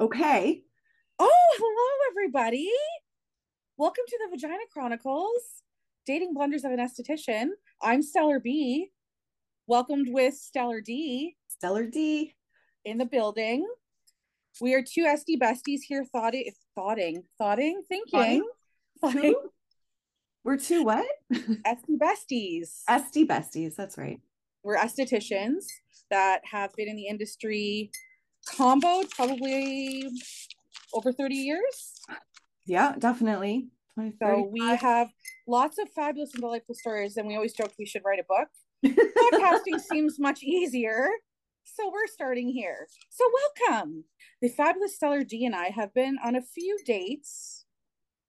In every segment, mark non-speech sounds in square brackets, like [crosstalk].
Okay. Oh, hello, everybody. Welcome to the Vagina Chronicles Dating Blunders of an Esthetician. I'm Stellar B, welcomed with Stellar D Stellar D. in the building. We are two SD besties here, thoughting, thoughting, thoughting, thinking, thoughting, We're two what? [laughs] SD besties. SD besties. That's right. We're estheticians that have been in the industry combo probably over 30 years. Yeah, definitely. 20, So we have lots of fabulous and delightful stories, and we always joked we should write a book. [laughs] Podcasting seems much easier, so we're starting here. So welcome. The fabulous Stellar D and I have been on a few dates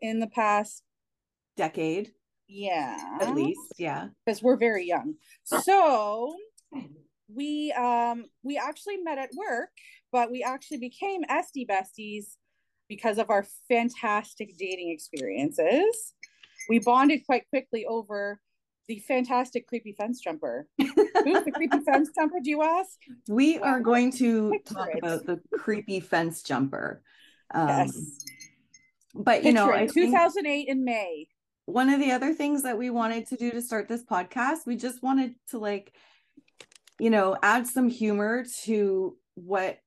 in the past, decade yeah, at least. Yeah. because we're very young. So we um we actually met at work, but we actually became SD besties because of our fantastic dating experiences. We bonded quite quickly over the fantastic creepy fence jumper. [laughs] Who's the creepy fence jumper? Do you ask? We are going to talk it. about the creepy fence jumper. Um, yes. But you know, Picture think 2008 in May. one of the other things that we wanted to do to start this podcast, we just wanted to like, you know, add some humor to what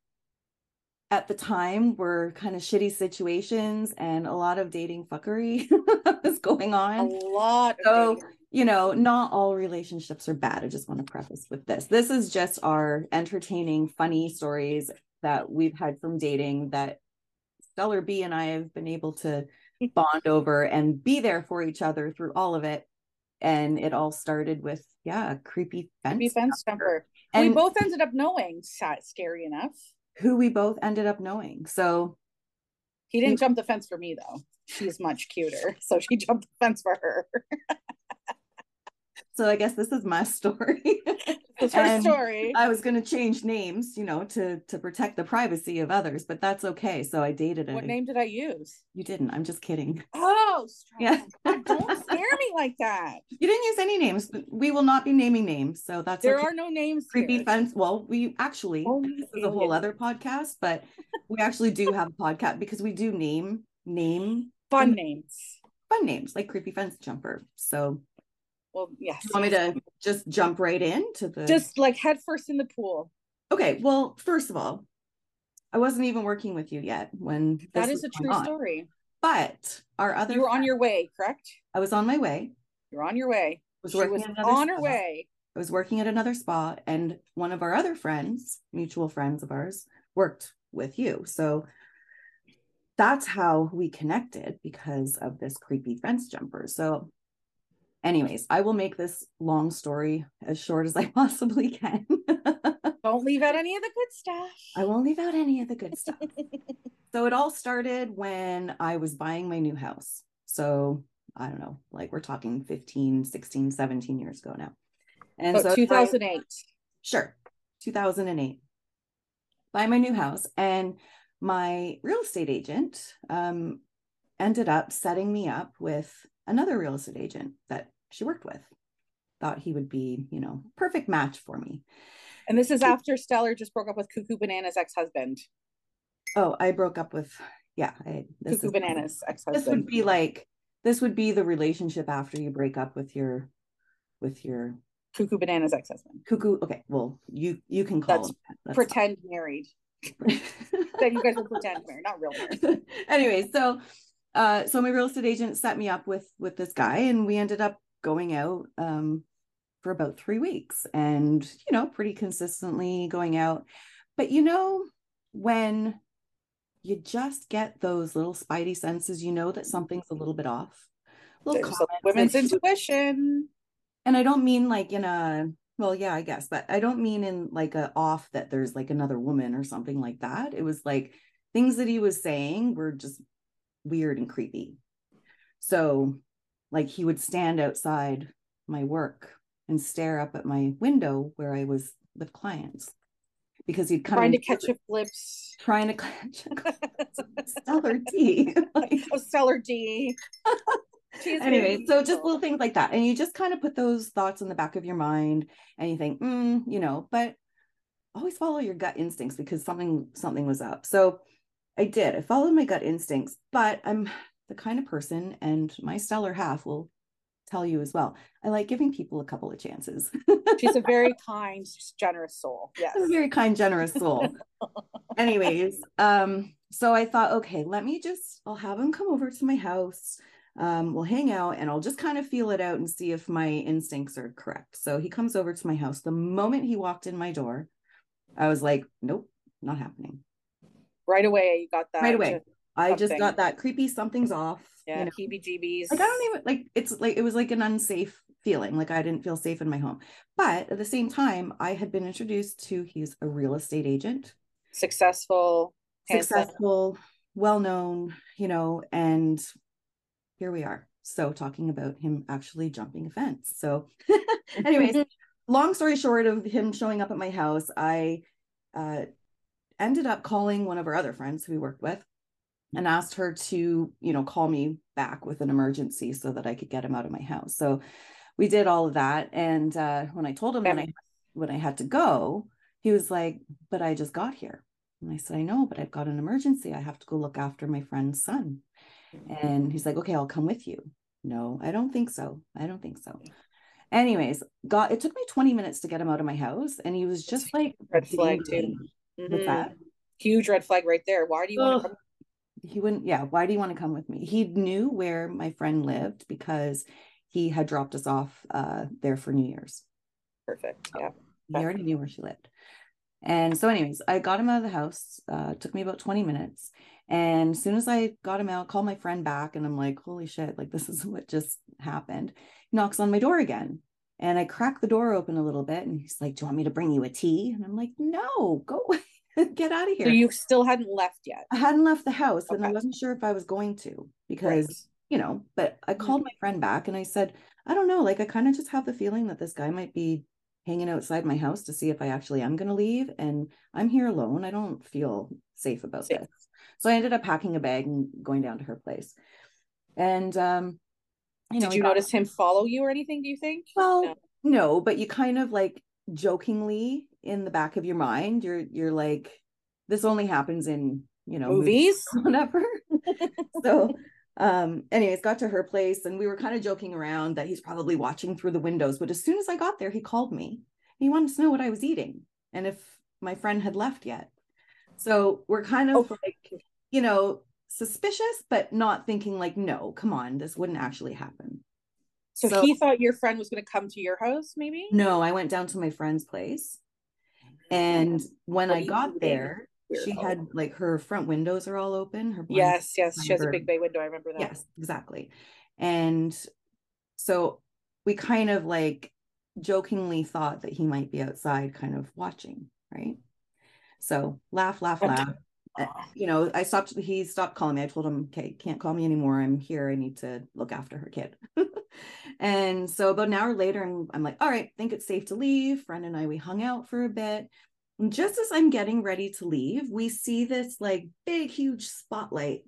at the time were kind of shitty situations and a lot of dating fuckery [laughs] was going on. A lot. Of So, you know, not all relationships are bad. I just want to preface with this. This is just our entertaining, funny stories that we've had from dating that Stellar B and I have been able to [laughs] bond over and be there for each other through all of it. And it all started with, yeah, a creepy fence. creepy fence jumper. And we both ended up knowing, scary enough. Who we both ended up knowing. So He didn't jump the fence for me though. She's much cuter, [laughs] so she jumped the fence for her. [laughs] so I guess this is my story. [laughs] It's her And story. I was going to change names, you know, to to protect the privacy of others, but that's okay. So I dated what name did I use? You didn't. I'm just kidding. Oh, Yeah. God, don't scare me like that. You didn't use any names. We will not be naming names, so that's There okay. are no names. creepy here. fence. Well, we actually Only this is a whole other podcast, but [laughs] we actually do have a podcast because we do name name fun names. fun names like creepy fence jumper. So Well, yes. you want me to just jump right into the just like head first in the pool? okay? Well, first of all, I wasn't even working with you yet when That is a true on. story. But our other You were on your way, correct? I was on my way. You're on your way. Was She working was on her spa. way. I was working at another spa, and one of our other friends, mutual friends of ours, worked with you. So that's how we connected because of this creepy fence jumper. So, anyways, I will make this long story as short as I [laughs] possibly can. Don't leave out any of the good stuff. I won't leave out any of the good stuff. [laughs] so, it all started when I was buying my new house. So, I don't know, like we're talking 15, 16, 17 years ago now. And So so, 2008. Sure. 2008. Buy my new house. And my real estate agent um, ended up setting me up with another real estate agent that she worked with. Thought he would be, you know, perfect match for me. And this is after Stellar just broke up with Cuckoo Banana's ex-husband. Oh, I broke up with, yeah. I, this Cuckoo is- Banana's ex-husband. This would be like, this would be the relationship after you break up with your, with your Cuckoo Banana's ex-husband. cuckoo. Okay. Well, you, you can call That's that. That's Pretend married. fine. Then you guys are pretend [laughs] married, not real married. [laughs] anyway so uh so my real estate agent set me up with with this guy and we ended up going out um for about three weeks and you know pretty consistently going out but you know when you just get those little spidey senses you know that something's a little bit off little women's intuition. and i don't mean like in a well yeah i guess but i don't mean in like a off that there's like another woman or something like that. It was like things that he was saying were just weird and creepy. So like he would stand outside my work and stare up at my window where i was with clients because he'd come Trying to catch a glimpse trying to catch a [laughs] stellar like, of Stellar D. She is very anyway, so just little things like that. And you just kind of put those thoughts in the back of your mind and you think, mm, you know, but always follow your gut instincts because something something was up. So I did. I followed my gut instincts, but I'm the kind of person, and my stellar half will tell you as well. I like giving people a couple of chances. She's a very [laughs] kind, generous soul. Yes. a very kind, generous soul. [laughs] Anyways, um, so I thought, okay, let me just, I'll have him come over to my house. Um, we'll hang out and I'll just kind of feel it out and see if my instincts are correct. So he comes over to my house. The moment he walked in my door, I was like, nope, not happening. Right away, you got that. Right away. I just got that creepy something's off. Yeah, you know? heebie-jeebies. Like I don't even like it's like it was like an unsafe feeling. Like I didn't feel safe in my home. But at the same time, I had been introduced to he's a real estate agent. Successful, successful, well known, you know, and here we are. So talking about him actually jumping a fence. So [laughs] anyways, [laughs] long story short of him showing up at my house, I uh ended up calling one of our other friends who we worked with and asked her to, you know, call me back with an emergency so that I could get him out of my house. So we did all of that. And uh, when I told him when I when I had to go, he was like, "But I just got here." And I said, "I know, but I've got an emergency. I have to go look after my friend's son." And he's like, "Okay, I'll come with you." No, I don't think so. I don't think so. Anyways, got it took me 20 minutes to get him out of my house, and he was just like red flag too. Mm-hmm. that? Huge red flag right there. Why do you want to come he wouldn't yeah why do you want to come with me? He knew where my friend lived because he had dropped us off uh there for new year's. Perfect yeah he already knew where she lived. And so anyways i got him out of the house uh took me about 20 minutes. And as soon as i got him out called my friend back and i'm like holy shit like this is [laughs] what just happened. He knocks on my door again and i crack the door open a little bit and he's like do you want me to bring you a tea? And i'm like no go away [laughs] get out of here. So you still hadn't left yet. I hadn't left the house okay. and I wasn't sure if I was going to because, right. you know, but I called mm-hmm. my friend back and I said, I don't know, like I kind of just have the feeling that this guy might be hanging outside my house to see if I actually am going to leave and I'm here alone. I don't feel safe about safe. this. So I ended up packing a bag and going down to her place. And um you know, Did you got, notice him follow you or anything, do you think? Well, no. no, but you kind of like jokingly in the back of your mind. You're you're like this only happens in you know movies, movies? [laughs] whatever. [laughs] So um anyways got to her place and we were kind of joking around that he's probably watching through the windows but as soon as i got there he called me. He wanted to know what i was eating and if my friend had left yet. So we're kind of oh. like you know suspicious but not thinking like no come on this wouldn't actually happen. So, so he thought your friend was going to come to your house maybe? No i went down to my friend's place and when I got there, she had like her front windows are all open. Her yes, yes, she has a big bay window. I remember that. Yes, exactly. And so we kind of like jokingly thought that he might be outside, kind of watching, right? So laugh, laugh, laugh. Uh, you know, I stopped. He stopped calling me. I told him, "Okay, can't call me anymore. I'm here. I need to look after her kid." [laughs] and so about an hour later, I'm, I'm like, "All right, think it's safe to leave." Friend and I we hung out for a bit. And just as I'm getting ready to leave, we see this like big, huge spotlight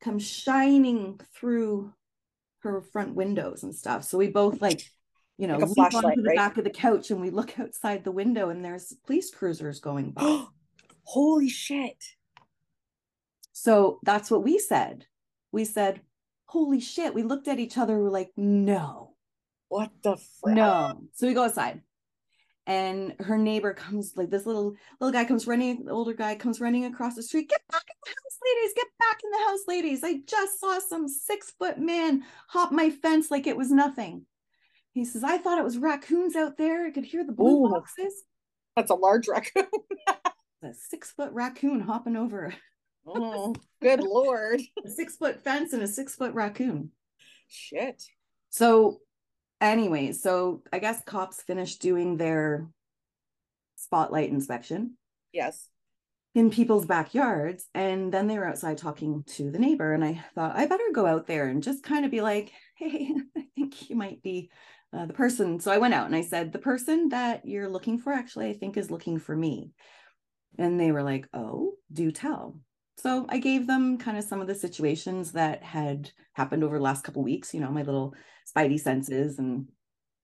come shining through her front windows and stuff. So we both like, you know, like leap onto the right? back of the couch and we look [laughs] outside the window and there's police cruisers going by. [gasps] Holy shit. So that's what we said. We said, Holy shit. We looked at each other. We're like, No. What the frick? No. Ah. So we go outside. And her neighbor comes, like this little little guy comes running, the older guy comes running across the street. Get back in the house, ladies! Get back in the house, ladies! I just saw some six foot man hop my fence like it was nothing. He says, I thought it was raccoons out there. I could hear the blue Ooh, boxes. That's a large raccoon. [laughs] a six foot raccoon hopping over Oh, [laughs] good [laughs] lord. a six foot fence and a six foot raccoon. Shit. So, anyway, so I guess cops finished doing their spotlight inspection. Yes. In people's backyards. And then they were outside talking to the neighbor. And I thought, I better go out there and just kind of be like, hey, [laughs] I think you might be uh, the person. So I went out and I said, the person that you're looking for actually, I think is looking for me. And they were like, oh, do tell so I gave them kind of some of the situations that had happened over the last couple weeks, you know, my little spidey senses and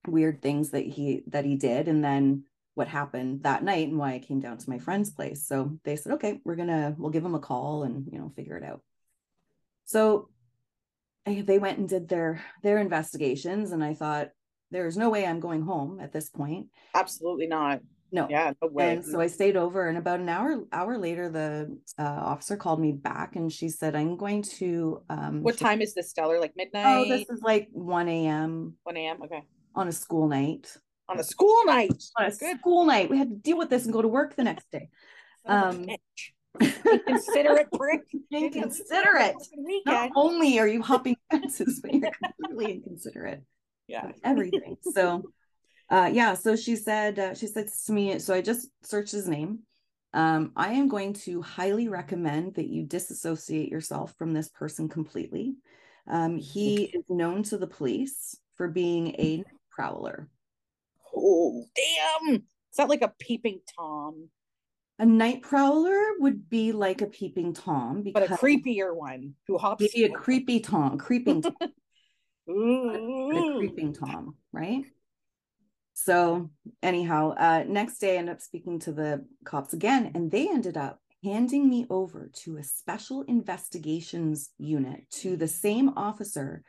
weird things that he that he did and then what happened that night and why I came down to my friend's place. So they said, okay, we're gonna we'll give him a call and you know figure it out. So they went and did their their investigations, and I thought there's no way I'm going home at this point. Absolutely not. No. Yeah, no way. And so I stayed over, and about an hour hour later, the uh, officer called me back, and she said, "I'm going to." Um, what she- time is this, Stellar? Like midnight? Oh, this is like one a.m. 1 a.m. Okay. on a school night. On a school night. On a Good. school night, we had to deal with this and go to work the next day. Son of a Um, bitch. [laughs] Inconsiderate prick. Inconsiderate. Not only are you hopping [laughs] fences, but you're completely inconsiderate. Yeah. everything. So, uh, yeah. So she said, uh, she said to me, so I just searched his name. Um, I am going to highly recommend that you disassociate yourself from this person completely. Um, he is known to the police for being a prowler. Oh, damn. Is that like a peeping Tom? A night prowler would be like a peeping tom But a creepier one who hops. maybe a creepy tom, creeping tom. [laughs] The creeping tom right so anyhow uh next day i ended up speaking to the cops again and they ended up handing me over to a special investigations unit to the same officer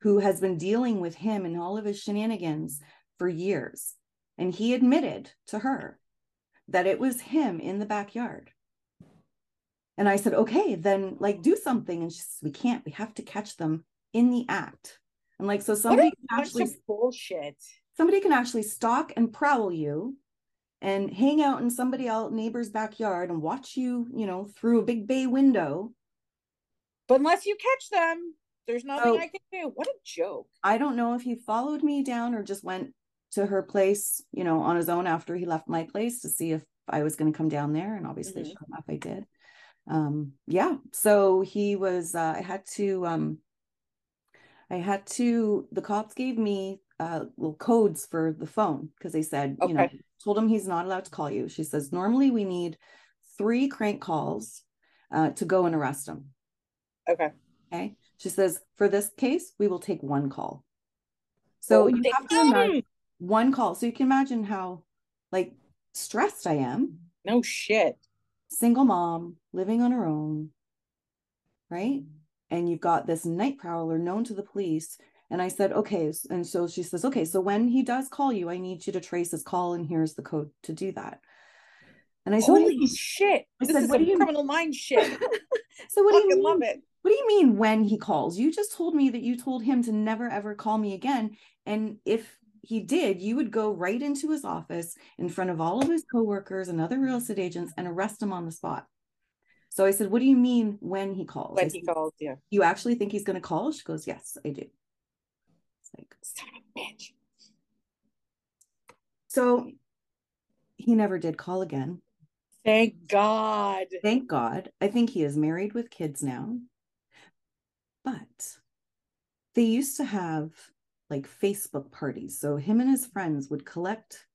who has been dealing with him and all of his shenanigans for years. And he admitted to her that it was him in the backyard. And i said okay then like do something. And she says we can't. We have to catch them in the act. And like so somebody a can bunch actually bullshit. Somebody can actually stalk and prowl you and hang out in somebody else neighbor's backyard and watch you you know through a big bay window But unless you catch them, there's nothing So- I can do. What a joke. i don't know if he followed me down or just went to her place you know on his own after he left my place to see if i was going to come down there and obviously Mhm. sure enough i did um yeah so he was uh, i had to um i had to the cops gave me uh little codes for the phone because they said you know told him he's not allowed to call you. She says normally we need three crank calls uh, to go and arrest him. Okay. okay? She says for this case we will take one call. So Oh, you have to imagine one call. So you can imagine how like stressed i am. No shit. single mom living on her own right? And you've got this night prowler known to the police and i said okay. And so she says okay so when he does call you i need you to trace his call and here's the code to do that. And i said Holy shit. I This said, is what do you- criminal mind shit. [laughs] so what do you mean love it. what do you mean when he calls? You just told me that you told him to never ever call me again. And if he did you would go right into his office in front of all of his coworkers and other real estate agents and arrest him on the spot. So i said what do you mean when he calls? When he calls you. you actually think he's going to call? She goes yes i do like Son of a bitch. so he never did call again. Thank God. thank god. I think he is married with kids now. But they used to have like facebook parties. So him and his friends would collect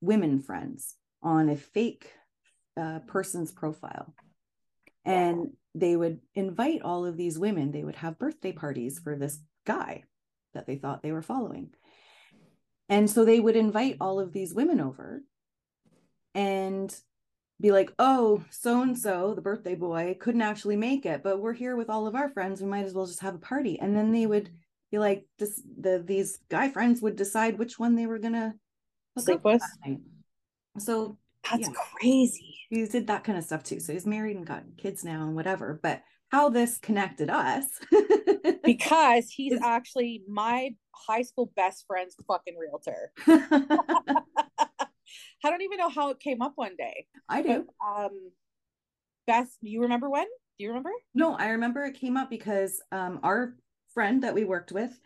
women friends on a fake uh, person's profile. And they would invite all of these women. They would have birthday parties for this guy that they thought they were following and so they would invite all of these women over and be like, oh, so and so, the birthday boy, couldn't actually make it, but we're here with all of our friends. We might as well just have a party. And then they would be like, this, the these guy friends would decide which one they were gonna Sleep with? that. So That's Yeah. crazy. he did that kind of stuff too. So he's married and got kids now and whatever. But how this connected us? Because he's actually my high school best friend's fucking realtor. [laughs] [laughs] I don't even know how it came up one day. I But, do. um, best, you remember when? Do you remember? No, I remember it came up because um our friend that we worked with,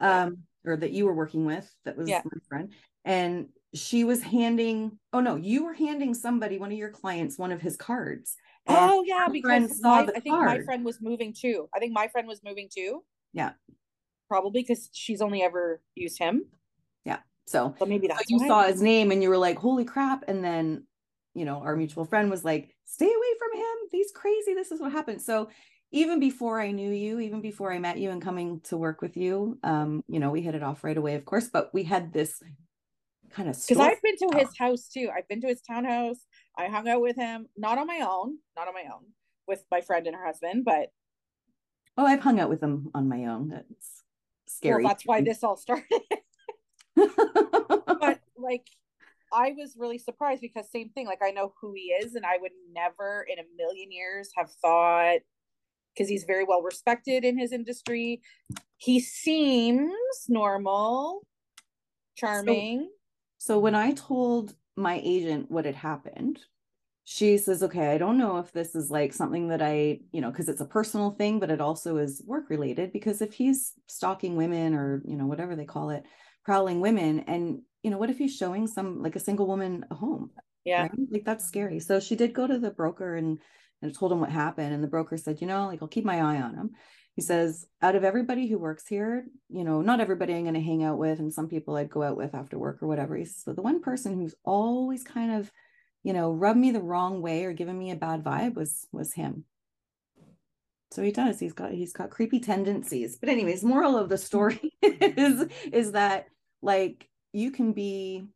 um, or that you were working with, that was Yeah. my friend, and she was handing, oh no, you were handing somebody, one of your clients, one of his cards. and Oh yeah, because my, I think my friend was moving too. I think my friend was moving too. Yeah. Probably because she's only ever used him. Yeah so So maybe so that's you why. saw his name and you were like, holy crap. And then, you know, our mutual friend was like, stay away from him. He's crazy. This is what happened. So even before I knew you, even before I met you and coming to work with you, um, you know, we hit it off right away, of course, but we had this kind of because I've been to his house too. I've been to his townhouse. I hung out with him, not on my own, not on my own, with my friend and her husband, but oh, I've hung out with him on my own. That's scary. Well, that's why this all started. [laughs] but [laughs] like I was really surprised because same thing, like I know who he is, and I would never in a million years have thought because he's very well respected in his industry. He seems normal, charming. So, so when I told my agent what had happened, she says, okay, I don't know if this is like something that I, you know, because it's a personal thing, but it also is work related. Because if he's stalking women or, you know, whatever they call it, prowling women, and, you know, what if he's showing some like a single woman a home? Yeah. Right? Like that's scary. So she did go to the broker and, and told him what happened. And the broker said, you know, like I'll keep my eye on him. He says, out of everybody who works here, you know, not everybody I'm going to hang out with, and some people I'd go out with after work or whatever. He says, so the one person who's always kind of you know, rubbed me the wrong way or given me a bad vibe was was him. So he does. He's got he's got creepy tendencies. But anyways, moral of the story [laughs] is is that like you can be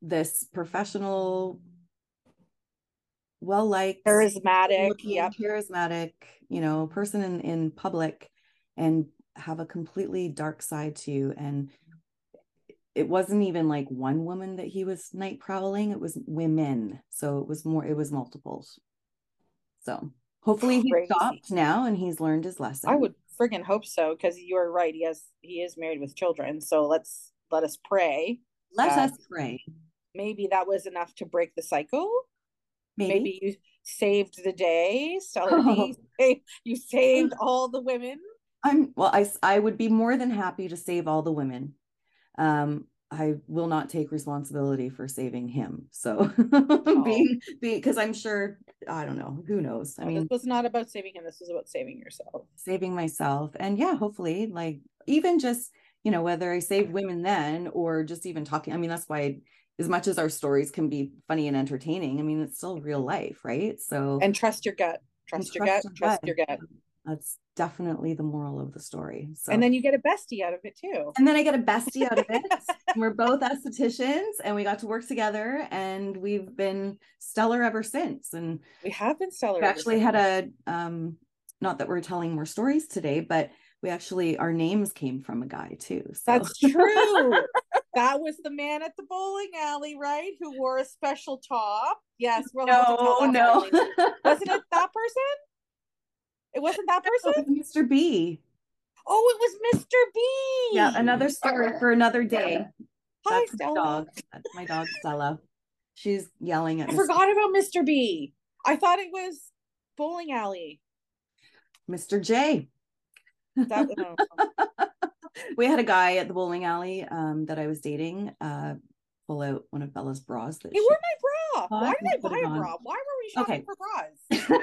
this professional well liked. Charismatic yeah charismatic you know person in in public and have a completely dark side to you. And it wasn't even like one woman that he was night prowling. It was women. So it was more it was multiples. So hopefully he stopped now and he's learned his lesson. I would friggin hope so because you are right he has he is married with children. So let's let us pray let us pray. maybe that was enough to break the cycle maybe, maybe you saved the day so oh. [laughs] you saved all the women i'm well i i would be more than happy to save all the women um, I will not take responsibility for saving him. So [laughs] oh. being because I'm sure I don't know who knows. I mean, this was not about saving him. This was about saving yourself, saving myself, and yeah, hopefully, like even just you know whether I saved women then or just even talking. I mean, that's why as much as our stories can be funny and entertaining, I mean, it's still real life, right? So and trust your gut. Trust, your, gut, trust your gut. That's definitely the moral of the story. So and then you get a bestie out of it too. And then I get a bestie out of it. [laughs] we're both estheticians and we got to work together and we've been stellar ever since. And we have been stellar. We actually had a um not that we're telling more stories today, but we actually our names came from a guy too. So. That's true. [laughs] that was the man at the bowling alley, right? Who wore a special top. Yes, we're no, no. [laughs] Wasn't it that person? It wasn't that person? Was Mr. B. Oh, it was Mr. B. Yeah, another story for another day. Hi, That's Stella. My dog. That's my dog, Stella. She's yelling at I Mr. forgot about Mr. B. I thought it was bowling alley. Mr. J. That, oh. [laughs] we had a guy at the bowling alley um, that I was dating uh, pull out one of Bella's bras. That hey, where my bra? Why did I buy a bra? Why were we shopping okay. for bras?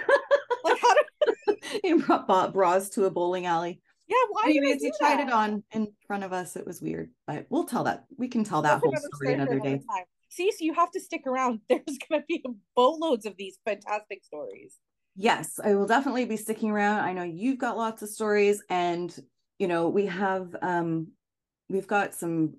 [laughs] like how did [laughs] he brought bras to a bowling alley. Yeah, why Anyways, he tried it on in front of us. It was weird, but we'll tell that. We can tell that That's whole story another day. Time. See, so you have to stick around. [laughs] There's going to be boatloads of these fantastic stories. Yes, I will definitely be sticking around. I know you've got lots of stories, and you know we have um we've got some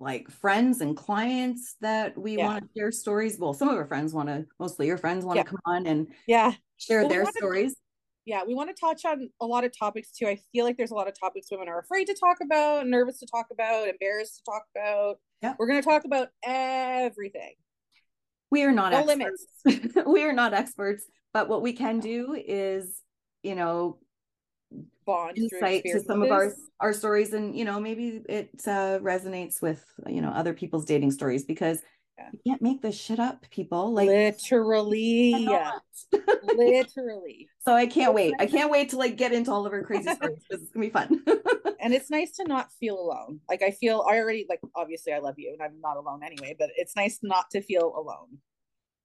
like friends and clients that we yeah. want to share stories. Well, some of our friends want to, mostly your friends want yeah. to come on and yeah share well, their stories yeah, we want to touch on a lot of topics too. I feel like there's a lot of topics women are afraid to talk about, nervous to talk about, embarrassed to talk about. Yeah. We're going to talk about everything. We are not no experts. limits. [laughs] we are not experts, but what we can do is, you know, bond insight to some of our our stories and you know maybe it uh, resonates with you know other people's dating stories because yeah. You can't make this shit up, people. Like literally, [laughs] literally. So I can't wait. I can't wait to like get into all of our crazy [laughs] stories because it's gonna be fun. [laughs] and it's nice to not feel alone. Like I feel I already like obviously I love you and I'm not alone anyway, but it's nice not to feel alone.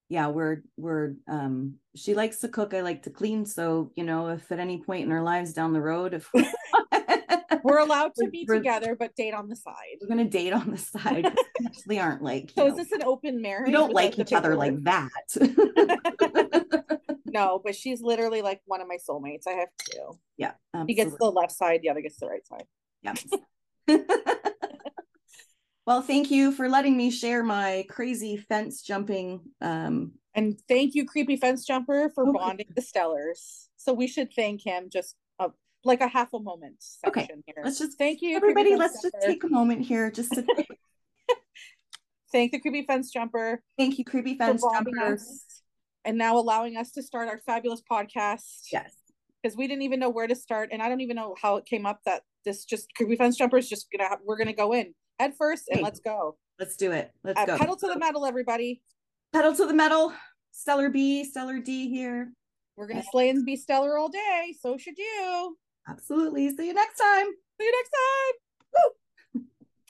Yeah, we're we're um she likes to cook, I like to clean. So, you know, if at any point in our lives down the road, if [laughs] we're allowed to be together, but date on the side. We're gonna date on the side. we actually aren't like. So is this an open marriage? We don't like each other like that. [laughs] no, but she's literally like one of my soulmates. I have two. Yeah, absolutely. he gets the left side, the other gets the right side. Yeah. [laughs] Well, thank you for letting me share my crazy fence jumping. Um, and thank you, Creepy Fence Jumper, for Okay. bonding the Stellars. So we should thank him just a, like a half a moment Okay, section here. let's just thank you, everybody. Let's just take a moment here just to [laughs] thank the Creepy Fence Jumper thank you, creepy fence Jumper. and now allowing us to start our fabulous podcast. Yes. because we didn't even know where to start, and I don't even know how it came up that this just creepy fence jumper is just gonna we're gonna go in head first and Hey. let's go. Let's do it. Let's Uh, go. pedal to the metal, everybody. Pedal to the metal. Stellar B, Stellar D here. We're gonna slay and be stellar all day. So should you. Absolutely. See you next time. See you next time. Woo!